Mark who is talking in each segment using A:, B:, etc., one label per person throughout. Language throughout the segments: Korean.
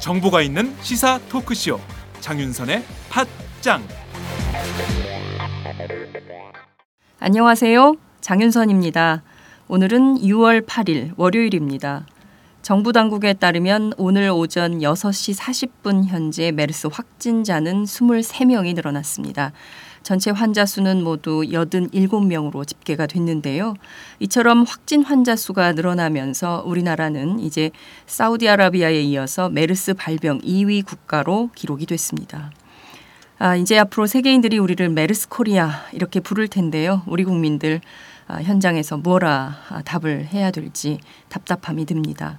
A: 정보가 있는 시사 토크쇼 장윤선의 팟짱
B: 안녕하세요. 장윤선입니다. 오늘은 6월 8일 월요일입니다. 정부 당국에 따르면 오늘 오전 6시 40분 현재 메르스 확진자는 23명이 늘어났습니다. 전체 환자 수는 모두 87명으로 집계가 됐는데요. 이처럼 확진 환자 수가 늘어나면서 우리나라는 이제 사우디아라비아에 이어서 메르스 발병 2위 국가로 기록이 됐습니다. 아, 이제 앞으로 세계인들이 우리를 메르스 코리아 이렇게 부를 텐데요. 우리 국민들 아, 현장에서 뭐라 아, 답을 해야 될지 답답함이 듭니다.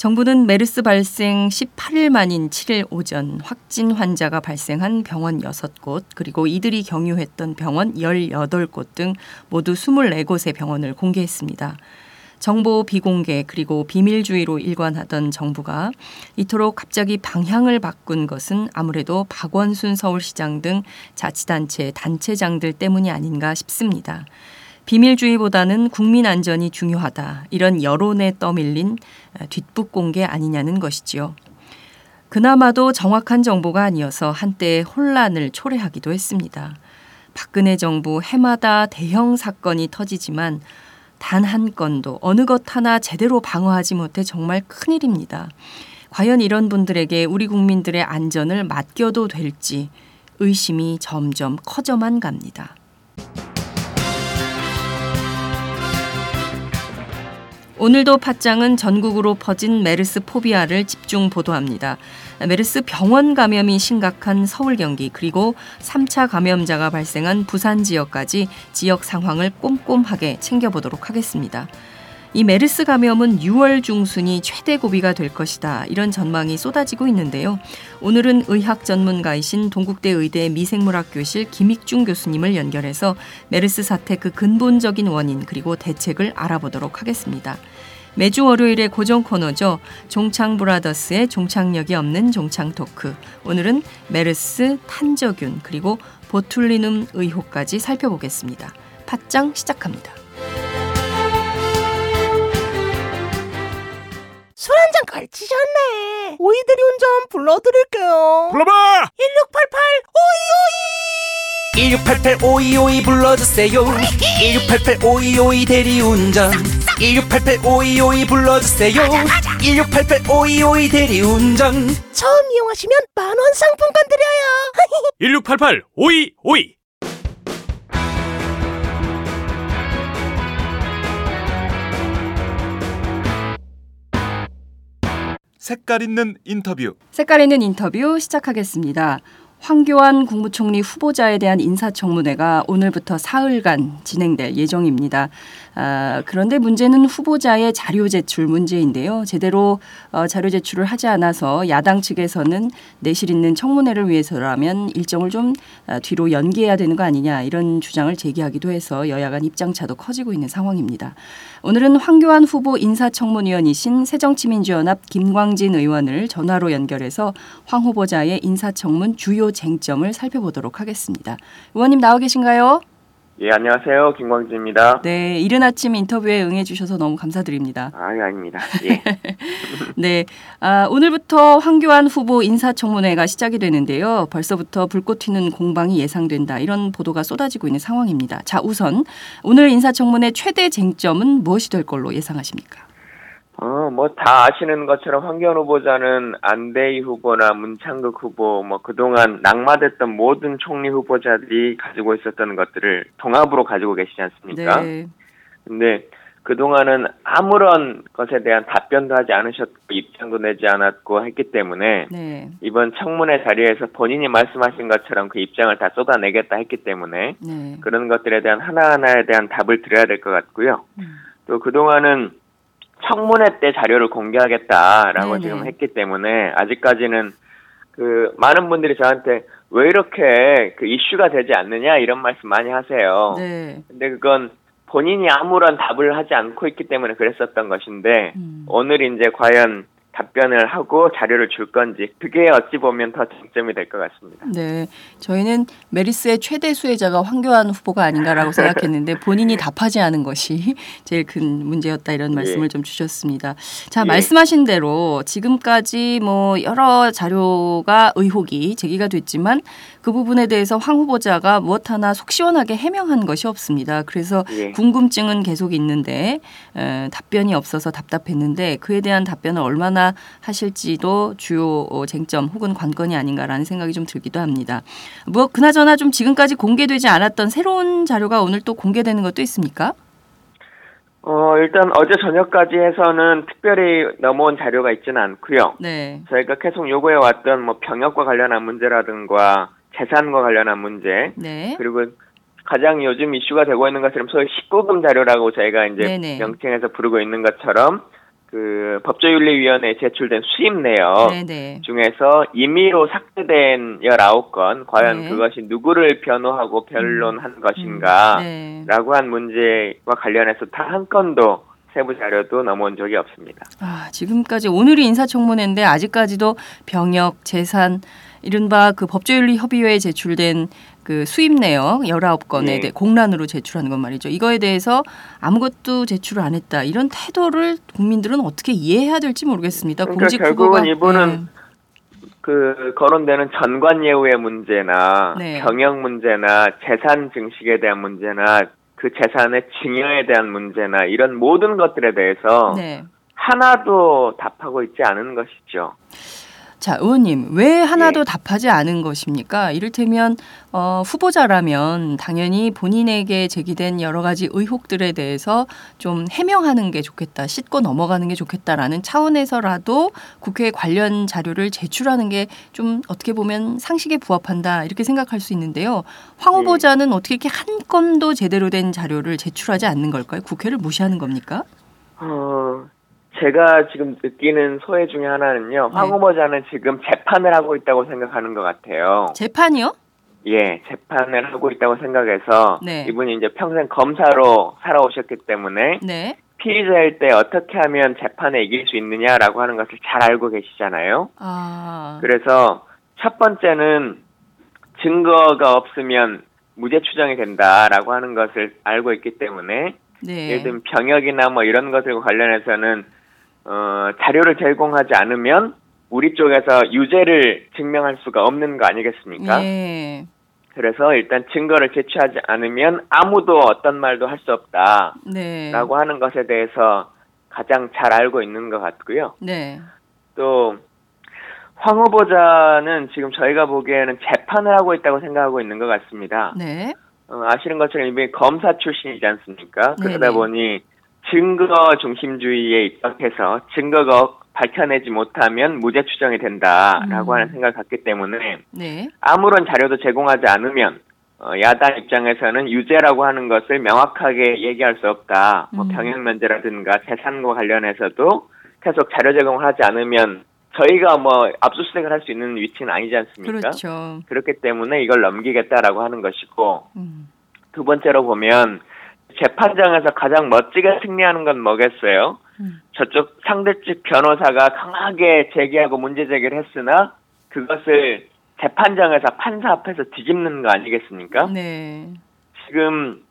B: 정부는 메르스 발생 18일 만인 7일 오전 확진 환자가 발생한 병원 6곳 그리고 이들이 경유했던 병원 18곳 등 모두 24곳의 병원을 공개했습니다. 정보 비공개 그리고 비밀주의로 일관하던 정부가 이토록 갑자기 방향을 바꾼 것은 아무래도 박원순 서울시장 등 자치단체 단체장들 때문이 아닌가 싶습니다. 비밀주의보다는 국민 안전이 중요하다. 이런 여론에 떠밀린 뒷북 공개 아니냐는 것이지요. 그나마도 정확한 정보가 아니어서 한때 혼란을 초래하기도 했습니다. 박근혜 정부 해마다 대형 사건이 터지지만 단 한 건도 어느 것 하나 제대로 방어하지 못해 정말 큰일입니다. 과연 이런 분들에게 우리 국민들의 안전을 맡겨도 될지 의심이 점점 커져만 갑니다. 오늘도 팟짱은 전국으로 퍼진 메르스 포비아를 집중 보도합니다. 메르스 병원 감염이 심각한 서울 경기 그리고 3차 감염자가 발생한 부산 지역까지 지역 상황을 꼼꼼하게 챙겨보도록 하겠습니다. 이 메르스 감염은 6월 중순이 최대 고비가 될 것이다. 이런 전망이 쏟아지고 있는데요. 오늘은 의학 전문가이신 동국대 의대 미생물학 교실 김익중 교수님을 연결해서 메르스 사태 그 근본적인 원인 그리고 대책을 알아보도록 하겠습니다. 매주 월요일의 고정 코너죠. 종창 브라더스의 종착역이 없는 종창 토크. 오늘은 메르스, 탄저균, 그리고 보툴리눔 의혹까지 살펴보겠습니다. 팟짱 시작합니다.
C: 술 한 잔 걸치셨네. 오이들이 운전 불러드릴게요.
A: 불러봐
C: 1688
D: 1688 5252
C: 오이오이.
D: 불러주세요. 1688 5252 대리운전. 1688 5252 불러주세요. 1688 5252 대리운전.
C: 처음 이용하시면 만 원 상품권 드려요.
A: 1688 5252 색깔 있는 인터뷰.
B: 색깔 있는 인터뷰 시작하겠습니다. 황교안 국무총리 후보자에 대한 인사청문회가 오늘부터 사흘간 진행될 예정입니다. 아, 그런데 문제는 후보자의 자료 제출 문제인데요. 제대로 어, 자료 제출을 하지 않아서 야당 측에서는 내실 있는 청문회를 위해서라면 일정을 좀 아, 뒤로 연기해야 되는 거 아니냐 이런 주장을 제기하기도 해서 여야 간 입장차도 커지고 있는 상황입니다. 오늘은 황교안 후보 인사청문위원이신 새정치민주연합 김광진 의원을 전화로 연결해서 황 후보자의 인사청문 주요 쟁점을 살펴보도록 하겠습니다. 의원님 나와 계신가요?
E: 예, 안녕하세요. 김광진입니다.
B: 네, 이른 아침 인터뷰에 응해주셔서 너무 감사드립니다.
E: 아, 예, 아닙니다. 예.
B: 네, 아, 오늘부터 황교안 후보 인사청문회가 시작이 되는데요. 벌써부터 불꽃 튀는 공방이 예상된다. 이런 보도가 쏟아지고 있는 상황입니다. 자, 우선 오늘 인사청문회 최대 쟁점은 무엇이 될 걸로 예상하십니까?
E: 어, 뭐, 다 아시는 것처럼 황교안 후보자는 안대희 후보나 문창극 후보, 뭐, 그동안 낙마됐던 모든 총리 후보자들이 가지고 있었던 것들을 통합으로 가지고 계시지 않습니까?
B: 네,
E: 근데 그동안은 아무런 것에 대한 답변도 하지 않으셨고, 입장도 내지 않았고 했기 때문에,
B: 네,
E: 이번 청문회 자리에서 본인이 말씀하신 것처럼 그 입장을 다 쏟아내겠다 했기 때문에,
B: 네.
E: 그런 것들에 대한 하나하나에 대한 답을 드려야 될 것 같고요.
B: 음.
E: 또 그동안은 청문회 때 자료를 공개하겠다라고
B: 네네.
E: 지금 했기 때문에 아직까지는 그 많은 분들이 저한테 왜 이렇게 그 이슈가 되지 않느냐 이런 말씀 많이 하세요.
B: 네.
E: 근데 그건 본인이 아무런 답을 하지 않고 있기 때문에 그랬었던 것인데
B: 음.
E: 오늘 이제 과연 답변을 하고 자료를 줄 건지 그게 어찌 보면 더 쟁점이 될 것 같습니다.
B: 네, 저희는 메리스의 최대 수혜자가 황교안 후보가 아닌가라고 생각했는데 본인이 답하지 않은 것이 제일 큰 문제였다 이런 말씀을
E: 예.
B: 좀 주셨습니다. 자,
E: 예.
B: 말씀하신 대로 지금까지 뭐 여러 자료가 의혹이 제기가 됐지만 그 부분에 대해서 황 후보자가 무엇 하나 속 시원하게 해명한 것이 없습니다. 그래서
E: 예.
B: 궁금증은 계속 있는데 에, 답변이 없어서 답답했는데 그에 대한 답변을 얼마나 하실지도 주요 어, 쟁점 혹은 관건이 아닌가라는 생각이 좀 들기도 합니다. 뭐 그나저나 좀 지금까지 공개되지 않았던 새로운 자료가 오늘 또 공개되는 것도 있습니까?
E: 어, 일단 어제 저녁까지 해서는 특별히 넘어온 자료가 있지는 않고요.
B: 네.
E: 저희가 계속 요구해 왔던 뭐 병역과 관련한 문제라든가 재산과 관련한 문제
B: 네.
E: 그리고 가장 요즘 이슈가 되고 있는 것처럼 소위 19금 자료라고 저희가 이제
B: 네네.
E: 명칭해서 부르고 있는 것처럼 그 법조윤리위원회에 제출된 수입 내역
B: 네, 네.
E: 중에서 임의로 삭제된 19건 과연
B: 네.
E: 그것이 누구를 변호하고 변론한 것인가
B: 네.
E: 라고 한 문제와 관련해서 단 한 건도 세부 자료도 넘어온 적이 없습니다.
B: 아, 지금까지 오늘이 인사청문회인데 아직까지도 병역, 재산, 이른바 그 법조윤리 협의회에 제출된 그 수입 내역 19건에
E: 네.
B: 대해 공란으로 제출하는 건 말이죠. 이거에 대해서 아무것도 제출을 안 했다. 이런 태도를 국민들은 어떻게 이해해야 될지 모르겠습니다.
E: 그러니까
B: 공직
E: 결국은 이분은 그 거론되는 전관 예우의 문제나
B: 네.
E: 병역 문제나 재산 증식에 대한 문제나 그 재산의 증여에 대한 문제나 이런 모든 것들에 대해서
B: 네. 네.
E: 하나도 답하고 있지 않은 것이죠.
B: 자, 의원님, 왜 하나도
E: 예.
B: 답하지 않은 것입니까? 이를테면 어, 후보자라면 당연히 본인에게 제기된 여러 가지 의혹들에 대해서 좀 해명하는 게 좋겠다, 씻고 넘어가는 게 좋겠다라는 차원에서라도 국회에 관련 자료를 제출하는 게 좀 어떻게 보면 상식에 부합한다 이렇게 생각할 수 있는데요. 황
E: 예.
B: 후보자는 어떻게 이렇게 한 건도 제대로 된 자료를 제출하지 않는 걸까요? 국회를 무시하는 겁니까?
E: 어, 제가 지금 느끼는 소외 중에 하나는요. 황
B: 네.
E: 후보자는 지금 재판을 하고 있다고 생각하는 것 같아요.
B: 재판이요?
E: 예, 재판을 하고 있다고 생각해서
B: 네.
E: 이분이 이제 평생 검사로 살아오셨기 때문에
B: 네.
E: 피의자일 때 어떻게 하면 재판에 이길 수 있느냐라고 하는 것을 잘 알고 계시잖아요.
B: 아,
E: 그래서 첫 번째는 증거가 없으면 무죄 추정이 된다라고 하는 것을 알고 있기 때문에
B: 네.
E: 예를 들면 병역이나 뭐 이런 것들과 관련해서는 어, 자료를 제공하지 않으면 우리 쪽에서 유죄를 증명할 수가 없는 거 아니겠습니까?
B: 예.
E: 그래서 일단 증거를 제출하지 않으면 아무도 어떤 말도 할 수 없다라고
B: 네.
E: 하는 것에 대해서 가장 잘 알고 있는 것 같고요.
B: 네.
E: 또 황 후보자는 지금 저희가 보기에는 재판을 하고 있다고 생각하고 있는 것 같습니다.
B: 네.
E: 어, 아시는 것처럼 이분이 검사 출신이지 않습니까? 그러다 보니 증거 중심주의에 입각해서 증거가 밝혀내지 못하면 무죄 추정이 된다라고
B: 음.
E: 하는 생각을 갖기 때문에
B: 네.
E: 아무런 자료도 제공하지 않으면 어, 야당 입장에서는 유죄라고 하는 것을 명확하게 얘기할 수 없다. 뭐
B: 음.
E: 병역 면제라든가 재산과 관련해서도 계속 자료 제공을 하지 않으면 저희가 뭐 압수수색을 할 수 있는 위치는 아니지 않습니까?
B: 그렇죠.
E: 그렇기 때문에 이걸 넘기겠다라고 하는 것이고
B: 음.
E: 두 번째로 보면 재판장에서 가장 멋지게 승리하는 건 뭐겠어요?
B: 음.
E: 저쪽 상대 측 변호사가 강하게 제기하고 문제 제기를 했으나 그것을 재판장에서 판사 앞에서 뒤집는 거 아니겠습니까?
B: 네.
E: 지금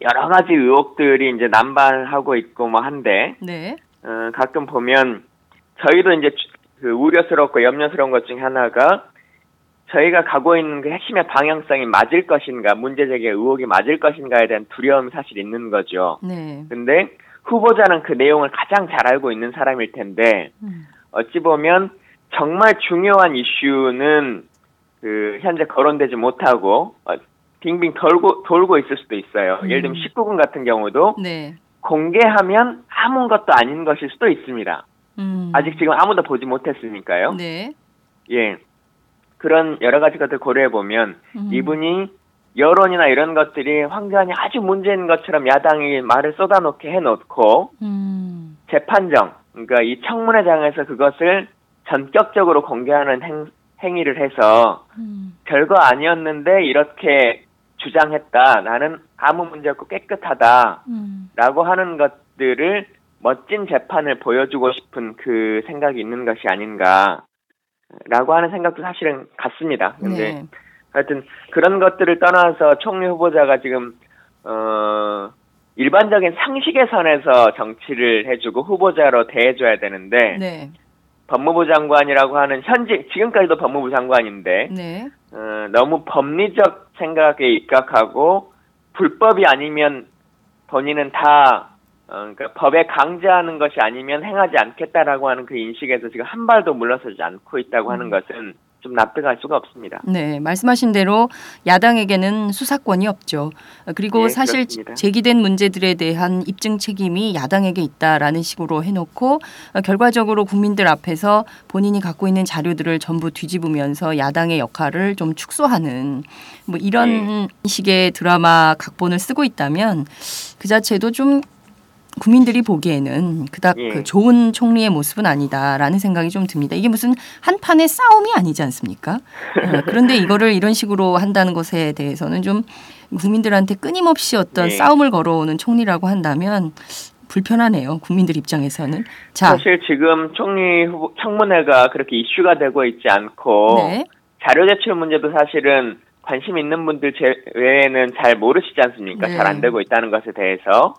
E: 여러 가지 의혹들이 이제 남발하고 있고 뭐 한데
B: 네.
E: 어, 가끔 보면 저희도 이제 주- 그 우려스럽고 염려스러운 것 중에 하나가 저희가 가고 있는 그 핵심의 방향성이 맞을 것인가, 문제 제기의 의혹이 맞을 것인가에 대한 두려움이 사실 있는 거죠.
B: 네.
E: 근데 후보자는 그 내용을 가장 잘 알고 있는 사람일 텐데
B: 음.
E: 어찌 보면 정말 중요한 이슈는 그 현재 거론되지 못하고 어, 빙빙 돌고 돌고 있을 수도 있어요.
B: 음.
E: 예를 들면 19금 같은 경우도
B: 네.
E: 공개하면 아무것도 아닌 것일 수도 있습니다.
B: 음.
E: 아직 지금 아무도 보지 못했으니까요.
B: 네.
E: 예. 그런 여러 가지 것들 고려해 보면
B: 음.
E: 이분이 여론이나 이런 것들이 황교안이 아주 문제인 것처럼 야당이 말을 쏟아놓게 해놓고
B: 음.
E: 재판정, 그러니까 이 청문회장에서 그것을 전격적으로 공개하는 행, 행위를 해서
B: 음.
E: 별거 아니었는데 이렇게 주장했다. 나는 아무 문제 없고 깨끗하다.
B: 음.
E: 라고 하는 것들을 멋진 재판을 보여주고 싶은 그 생각이 있는 것이 아닌가 라고 하는 생각도 사실은 같습니다. 근데
B: 네.
E: 하여튼 그런 것들을 떠나서 총리 후보자가 지금 어 일반적인 상식의 선에서 정치를 해주고 후보자로 대해줘야 되는데
B: 네.
E: 법무부 장관이라고 하는 현재 지금까지도 법무부 장관인데
B: 네.
E: 어, 너무 법리적 생각에 입각하고 불법이 아니면 본인은 다 어, 그러니까 법에 강제하는 것이 아니면 행하지 않겠다라고 하는 그 인식에서 지금 한 발도 물러서지 않고 있다고 하는 것은 좀 납득할 수가 없습니다.
B: 네, 말씀하신 대로 야당에게는 수사권이 없죠. 어, 그리고
E: 예,
B: 사실
E: 그렇습니다.
B: 제기된 문제들에 대한 입증 책임이 야당에게 있다라는 식으로 해놓고 어, 결과적으로 국민들 앞에서 본인이 갖고 있는 자료들을 전부 뒤집으면서 야당의 역할을 좀 축소하는 뭐 이런
E: 네.
B: 식의 드라마 각본을 쓰고 있다면 그 자체도 좀 국민들이 보기에는 그닥
E: 예.
B: 그 좋은 총리의 모습은 아니다라는 생각이 좀 듭니다. 이게 무슨 한 판의 싸움이 아니지 않습니까? 어, 그런데 이거를 이런 식으로 한다는 것에 대해서는 좀 국민들한테 끊임없이 어떤
E: 예.
B: 싸움을 걸어오는 총리라고 한다면 불편하네요. 국민들 입장에서는. 자,
E: 사실 지금 총리 후보 청문회가 그렇게 이슈가 되고 있지 않고
B: 네,
E: 자료 제출 문제도 사실은 관심 있는 분들 제- 외에는 잘 모르시지 않습니까?
B: 네.
E: 잘안 되고 있다는 것에 대해서.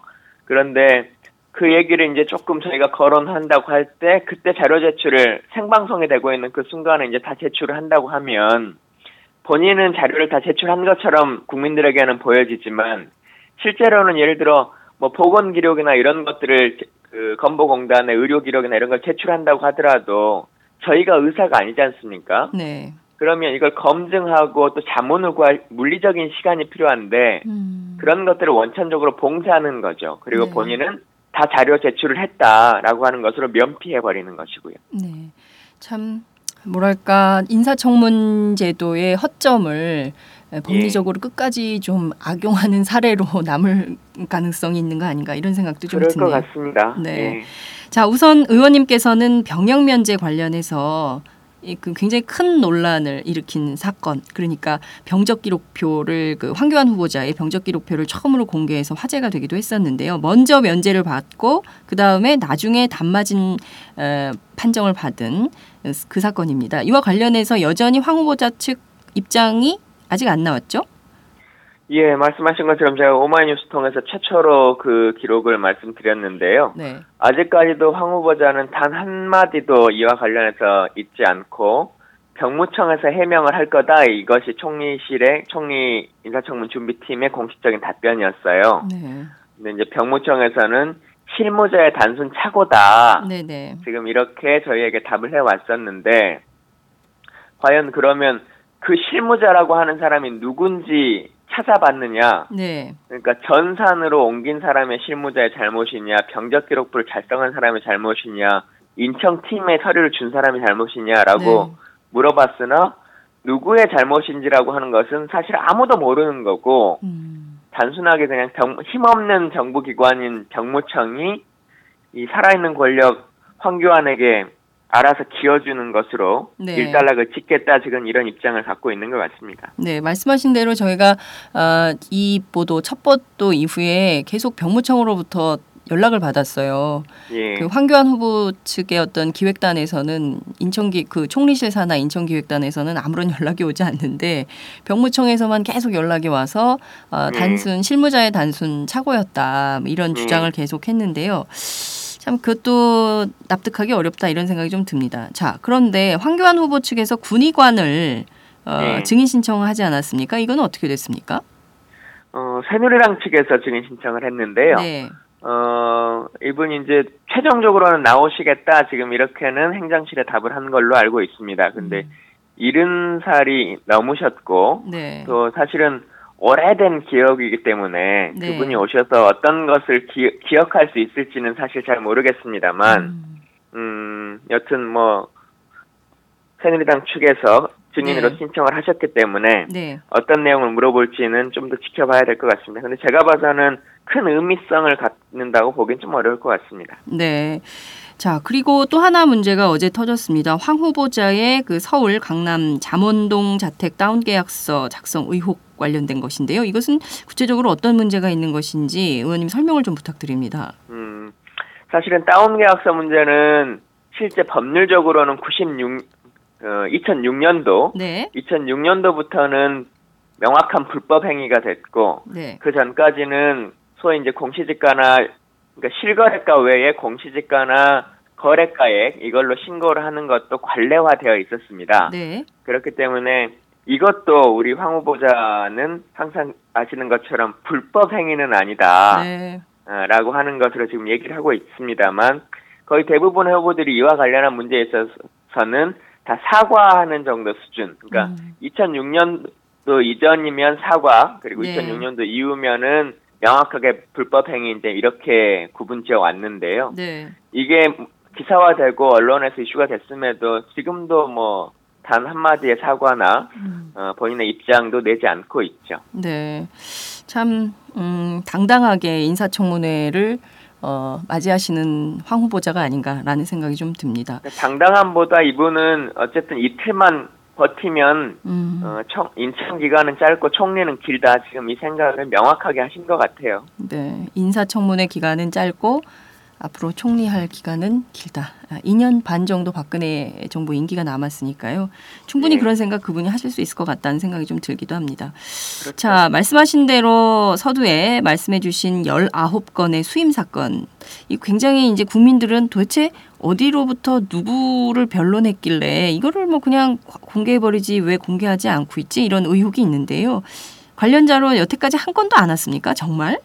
E: 그런데 그 얘기를 이제 조금 저희가 거론한다고 할 때 그때 자료 제출을 생방송이 되고 있는 그 순간에 이제 다 제출을 한다고 하면 본인은 자료를 다 제출한 것처럼 국민들에게는 보여지지만 실제로는 예를 들어 뭐 보건 기록이나 이런 것들을 제- 그 건보공단의 의료 기록이나 이런 걸 제출한다고 하더라도 저희가 의사가 아니지 않습니까?
B: 네.
E: 그러면 이걸 검증하고 또 자문을 구할 물리적인 시간이 필요한데
B: 음,
E: 그런 것들을 원천적으로 봉쇄하는 거죠. 그리고
B: 네.
E: 본인은 다 자료 제출을 했다라고 하는 것으로 면피해 버리는 것이고요.
B: 네. 참 뭐랄까 인사청문 제도의 허점을 에, 법리적으로 끝까지 좀 악용하는 사례로 남을 가능성이 있는 거 아닌가 이런 생각도 좀
E: 그럴 것
B: 드네요.
E: 같습니다.
B: 네.
E: 예.
B: 자, 우선 의원님께서는 병역 면제 관련해서 이 그 굉장히 큰 논란을 일으킨 사건, 그러니까 병적 기록표를 그 황교안 후보자의 병적 기록표를 처음으로 공개해서 화제가 되기도 했었는데요. 먼저 면제를 받고 그 다음에 나중에 단맞은 에, 판정을 받은 그 사건입니다. 이와 관련해서 여전히 황 후보자 측 입장이 아직 안 나왔죠?
E: 예, 말씀하신 것처럼 제가 오마이뉴스 통해서 최초로 그 기록을 말씀드렸는데요.
B: 네.
E: 아직까지도 황 후보자는 단 한마디도 이와 관련해서 있지 않고 병무청에서 해명을 할 거다 이것이 총리실의 총리 인사청문 준비팀의 공식적인 답변이었어요.
B: 네.
E: 근데 이제 병무청에서는 실무자의 단순 착오다.
B: 네, 네.
E: 지금 이렇게 저희에게 답을 해왔었는데 과연 그러면 그 실무자라고 하는 사람이 누군지 찾아봤느냐?
B: 네.
E: 그러니까 전산으로 옮긴 사람의 실무자의 잘못이냐, 병적 기록부를 작성한 사람의 잘못이냐, 인청 팀에 서류를 준 사람의 잘못이냐라고
B: 네.
E: 물어봤으나 누구의 잘못인지라고 하는 것은 사실 아무도 모르는 거고
B: 음.
E: 단순하게 그냥 정- 힘없는 정부 기관인 병무청이 이 살아있는 권력 황교안에게 알아서 기어주는 것으로
B: 네.
E: 일단락을 짓겠다 지금 이런 입장을 갖고 있는 것 같습니다.
B: 네, 말씀하신 대로 저희가 어, 이 보도 첫 보도 이후에 계속 병무청으로부터 연락을 받았어요.
E: 예.
B: 그 황교안 후보 측의 어떤 기획단에서는 인천기 그 총리실 산하 인천기획단에서는 아무런 연락이 오지 않는데 병무청에서만 계속 연락이 와서 어,
E: 네.
B: 단순 실무자의 단순 착오였다 뭐 이런
E: 네.
B: 주장을 계속했는데요. 참 그것도 납득하기 어렵다 이런 생각이 좀 듭니다. 자 그런데 황교안 후보 측에서 군의관을 어,
E: 네.
B: 증인 신청하지 않았습니까? 이건 어떻게 됐습니까?
E: 어, 새누리당 측에서 증인 신청을 했는데요.
B: 네.
E: 어, 이분이 이제 최종적으로는 나오시겠다 지금 이렇게는 행정실에 답을 한 걸로 알고 있습니다. 근데 일흔 살이 넘으셨고
B: 네.
E: 또 사실은 오래된 기억이기 때문에
B: 네.
E: 그분이 오셔서 어떤 것을 기, 기억할 수 있을지는 사실 잘 모르겠습니다만
B: 음,
E: 음, 여튼 뭐 새누리당 측에서 증인으로
B: 네.
E: 신청을 하셨기 때문에
B: 네.
E: 어떤 내용을 물어볼지는 좀 더 지켜봐야 될 것 같습니다. 근데 제가 봐서는 큰 의미성을 갖는다고 보기엔 좀 어려울 것 같습니다.
B: 네. 자, 그리고 또 하나 문제가 어제 터졌습니다. 황 후보자의 그 서울 강남 잠원동 자택 다운 계약서 작성 의혹 관련된 것인데요. 이것은 구체적으로 어떤 문제가 있는 것인지 의원님 설명을 좀 부탁드립니다.
E: 음, 사실은 다운 계약서 문제는 실제 법률적으로는 96 어, 2006년도
B: 네.
E: 2006년도부터는 명확한 불법 행위가 됐고
B: 네.
E: 그 전까지는 소위 이제 공시지가나 그러니까 실거래가 외에 공시지가나 거래가액 이걸로 신고를 하는 것도 관례화되어 있었습니다.
B: 네.
E: 그렇기 때문에 이것도 우리 황 후보자는 항상 아시는 것처럼 불법 행위는 아니다.
B: 네.
E: 어, 라고 하는 것으로 지금 얘기를 하고 있습니다만 거의 대부분의 후보들이 이와 관련한 문제에 있어서는 다 사과하는 정도 수준. 그러니까
B: 음.
E: 2006년도 이전이면 사과 그리고
B: 네.
E: 2006년도 이후면은 명확하게 불법 행위인데 이렇게 구분지어 왔는데요.
B: 네.
E: 이게 기사화되고 언론에서 이슈가 됐음에도 지금도 뭐 단 한마디의 사과나
B: 음.
E: 어, 본인의 입장도 내지 않고 있죠.
B: 네. 참 음, 당당하게 인사청문회를 어, 맞이하시는 황 후보자가 아닌가라는 생각이 좀 듭니다.
E: 당당함보다 이분은 어쨌든 이틀만 버티면
B: 음.
E: 어, 청, 인천 기간은 짧고 총리는 길다. 지금 이 생각을 명확하게 하신 것 같아요.
B: 네. 인사청문회 기간은 짧고 앞으로 총리할 기간은 길다. 아, 2년 반 정도 박근혜 정부 임기가 남았으니까요. 충분히
E: 네.
B: 그런 생각 그분이 하실 수 있을 것 같다는 생각이 좀 들기도 합니다.
E: 그렇죠.
B: 자, 말씀하신 대로 서두에 말씀해 주신 19건의 수임 사건. 이 굉장히 이제 국민들은 도대체 어디로부터 누구를 변론했길래 이거를 뭐 그냥 공개해 버리지 왜 공개하지 않고 있지? 이런 의혹이 있는데요. 관련자로 여태까지 한 건도 안 왔습니까? 정말?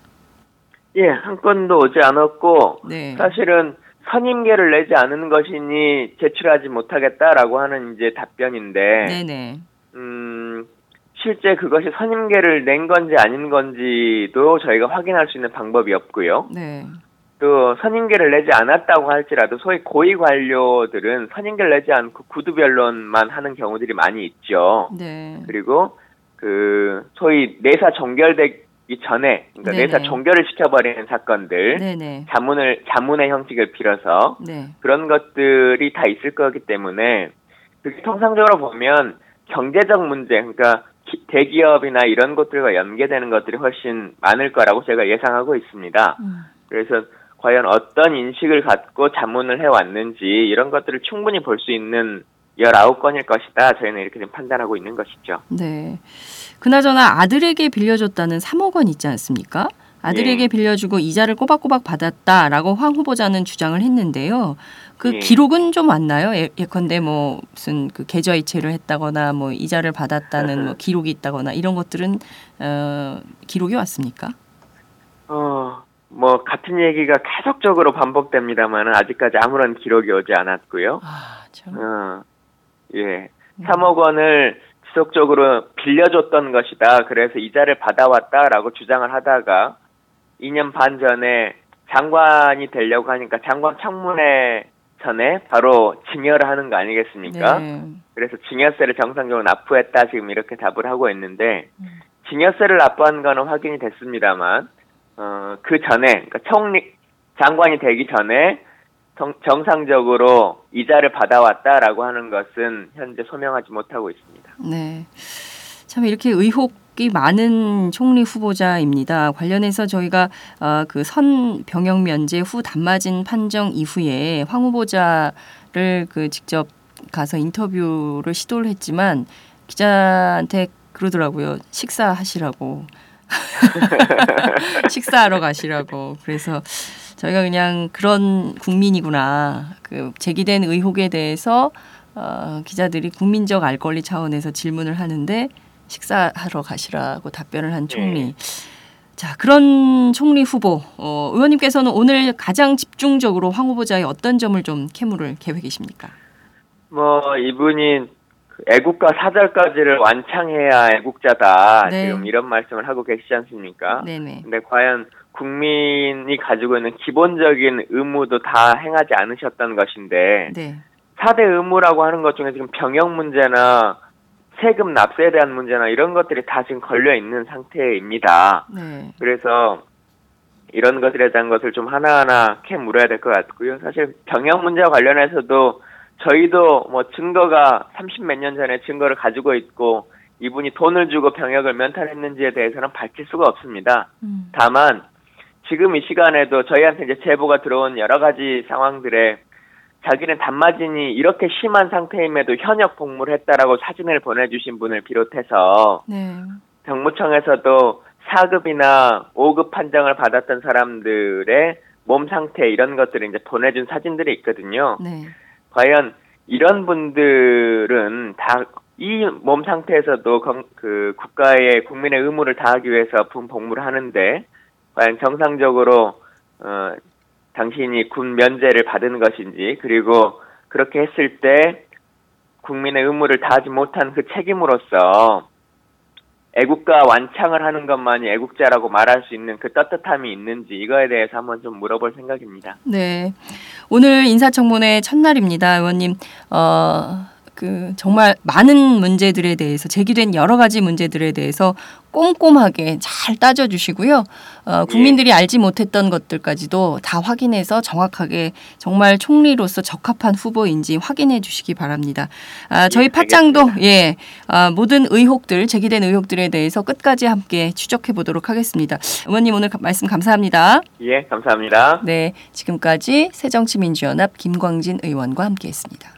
E: 예, 한 건도 오지 않았고
B: 네.
E: 사실은 선임계를 내지 않은 것이니 제출하지 못하겠다라고 하는 이제 답변인데
B: 네네.
E: 음, 실제 그것이 선임계를 낸 건지 아닌 건지도 저희가 확인할 수 있는 방법이 없고요.
B: 네.
E: 또 선임계를 내지 않았다고 할지라도 소위 고위 관료들은 선임계를 내지 않고 구두 변론만 하는 경우들이 많이 있죠.
B: 네.
E: 그리고 그 소위 내사 종결되 기 전에 그러니까
B: 네네.
E: 내사 종결을 시켜버리는 사건들
B: 네네.
E: 자문을 자문의 형식을 빌어서
B: 네.
E: 그런 것들이 다 있을 거기 때문에 그게 통상적으로 보면 경제적 문제 그러니까 기- 대기업이나 이런 것들과 연계되는 것들이 훨씬 많을 거라고 제가 예상하고 있습니다.
B: 음.
E: 그래서 과연 어떤 인식을 갖고 자문을 해왔는지 이런 것들을 충분히 볼 수 있는 19건일 것이다. 저희는 이렇게 좀 판단하고 있는 것이죠.
B: 네. 그나저나 아들에게 빌려줬다는 3억 원 있지 않습니까? 아들에게
E: 예.
B: 빌려주고 이자를 꼬박꼬박 받았다라고 황 후보자는 주장을 했는데요. 그
E: 예.
B: 기록은 좀 왔나요? 예, 예컨대 뭐 무슨 그 계좌 이체를 했다거나 뭐 이자를 받았다는 뭐 기록이 있다거나 이런 것들은 어, 기록이 왔습니까?
E: 어, 뭐 같은 얘기가 계속적으로 반복됩니다만 아직까지 아무런 기록이 오지 않았고요.
B: 아, 참.
E: 어, 예. 3억 원을 지속적으로 빌려줬던 것이다. 그래서 이자를 받아왔다라고 주장을 하다가 2년 반 전에 장관이 되려고 하니까 장관 청문회 전에 바로 증여를 하는 거 아니겠습니까?
B: 네.
E: 그래서 증여세를 정상적으로 납부했다 지금 이렇게 답을 하고 있는데
B: 음.
E: 증여세를 납부한 거는 확인이 됐습니다만 어, 그 전에 그러니까 총리 장관이 되기 전에 정, 정상적으로 이자를 받아왔다라고 하는 것은 현재 소명하지 못하고 있습니다.
B: 네. 참 이렇게 의혹이 많은 총리 후보자입니다. 관련해서 저희가 어, 그선 병역 면제 후 단마진 판정 이후에 황 후보자를 그 직접 가서 인터뷰를 시도를 했지만 기자한테 그러더라고요. 식사하시라고. 식사하러 가시라고. 그래서 저희가 그냥 그런 국민이구나. 그 제기된 의혹에 대해서 어, 기자들이 국민적 알 권리 차원에서 질문을 하는데 식사하러 가시라고 답변을 한 총리. 자, 그런 총리 후보 어, 의원님께서는 오늘 가장 집중적으로 황 후보자의 어떤 점을 좀 캐물을 계획이십니까?
E: 뭐 이분이 그 애국가 사절까지를 완창해야 애국자다
B: 네.
E: 지금 이런 말씀을 하고 계시지 않습니까?
B: 네네.
E: 근데 과연 국민이 가지고 있는 기본적인 의무도 다 행하지 않으셨던 것인데
B: 네.
E: 4대 의무라고 하는 것 중에 지금 병역 문제나 세금 납세에 대한 문제나 이런 것들이 다 지금 걸려 있는 상태입니다.
B: 네.
E: 그래서 이런 것들에 대한 것을 좀 하나하나 캐 물어야 될 것 같고요. 사실 병역 문제와 관련해서도 저희도 뭐 증거가 30 몇 년 전에 증거를 가지고 있고 이분이 돈을 주고 병역을 면탈했는지에 대해서는 밝힐 수가 없습니다.
B: 음.
E: 다만 지금 이 시간에도 저희한테 이제 제보가 들어온 여러 가지 상황들에 자기는 단마진이 이렇게 심한 상태임에도 현역 복무를 했다라고 사진을 보내주신 분을 비롯해서
B: 네.
E: 병무청에서도 4급이나 5급 판정을 받았던 사람들의 몸 상태 이런 것들을 이제 보내준 사진들이 있거든요.
B: 네.
E: 과연 이런 분들은 다 이 몸 상태에서도 건- 그 국가의 국민의 의무를 다하기 위해서 군 복무를 하는데 과연 정상적으로 어 당신이 군 면제를 받은 것인지 그리고 그렇게 했을 때 국민의 의무를 다하지 못한 그 책임으로서 애국가 완창을 하는 것만이 애국자라고 말할 수 있는 그 떳떳함이 있는지 이거에 대해서 한번 좀 물어볼 생각입니다.
B: 네. 오늘 인사청문회 첫날입니다. 의원님. 어, 그 정말 많은 문제들에 대해서 제기된 여러 가지 문제들에 대해서 꼼꼼하게 잘 따져 주시고요. 어, 국민들이 알지 못했던 것들까지도 다 확인해서 정확하게 정말 총리로서 적합한 후보인지 확인해 주시기 바랍니다. 아, 저희
E: 예,
B: 팟짱도 예, 아, 모든 의혹들 제기된 의혹들에 대해서 끝까지 함께 추적해 보도록 하겠습니다. 의원님 오늘 가- 말씀 감사합니다.
E: 예, 감사합니다.
B: 네, 지금까지 새정치민주연합 김광진 의원과 함께했습니다.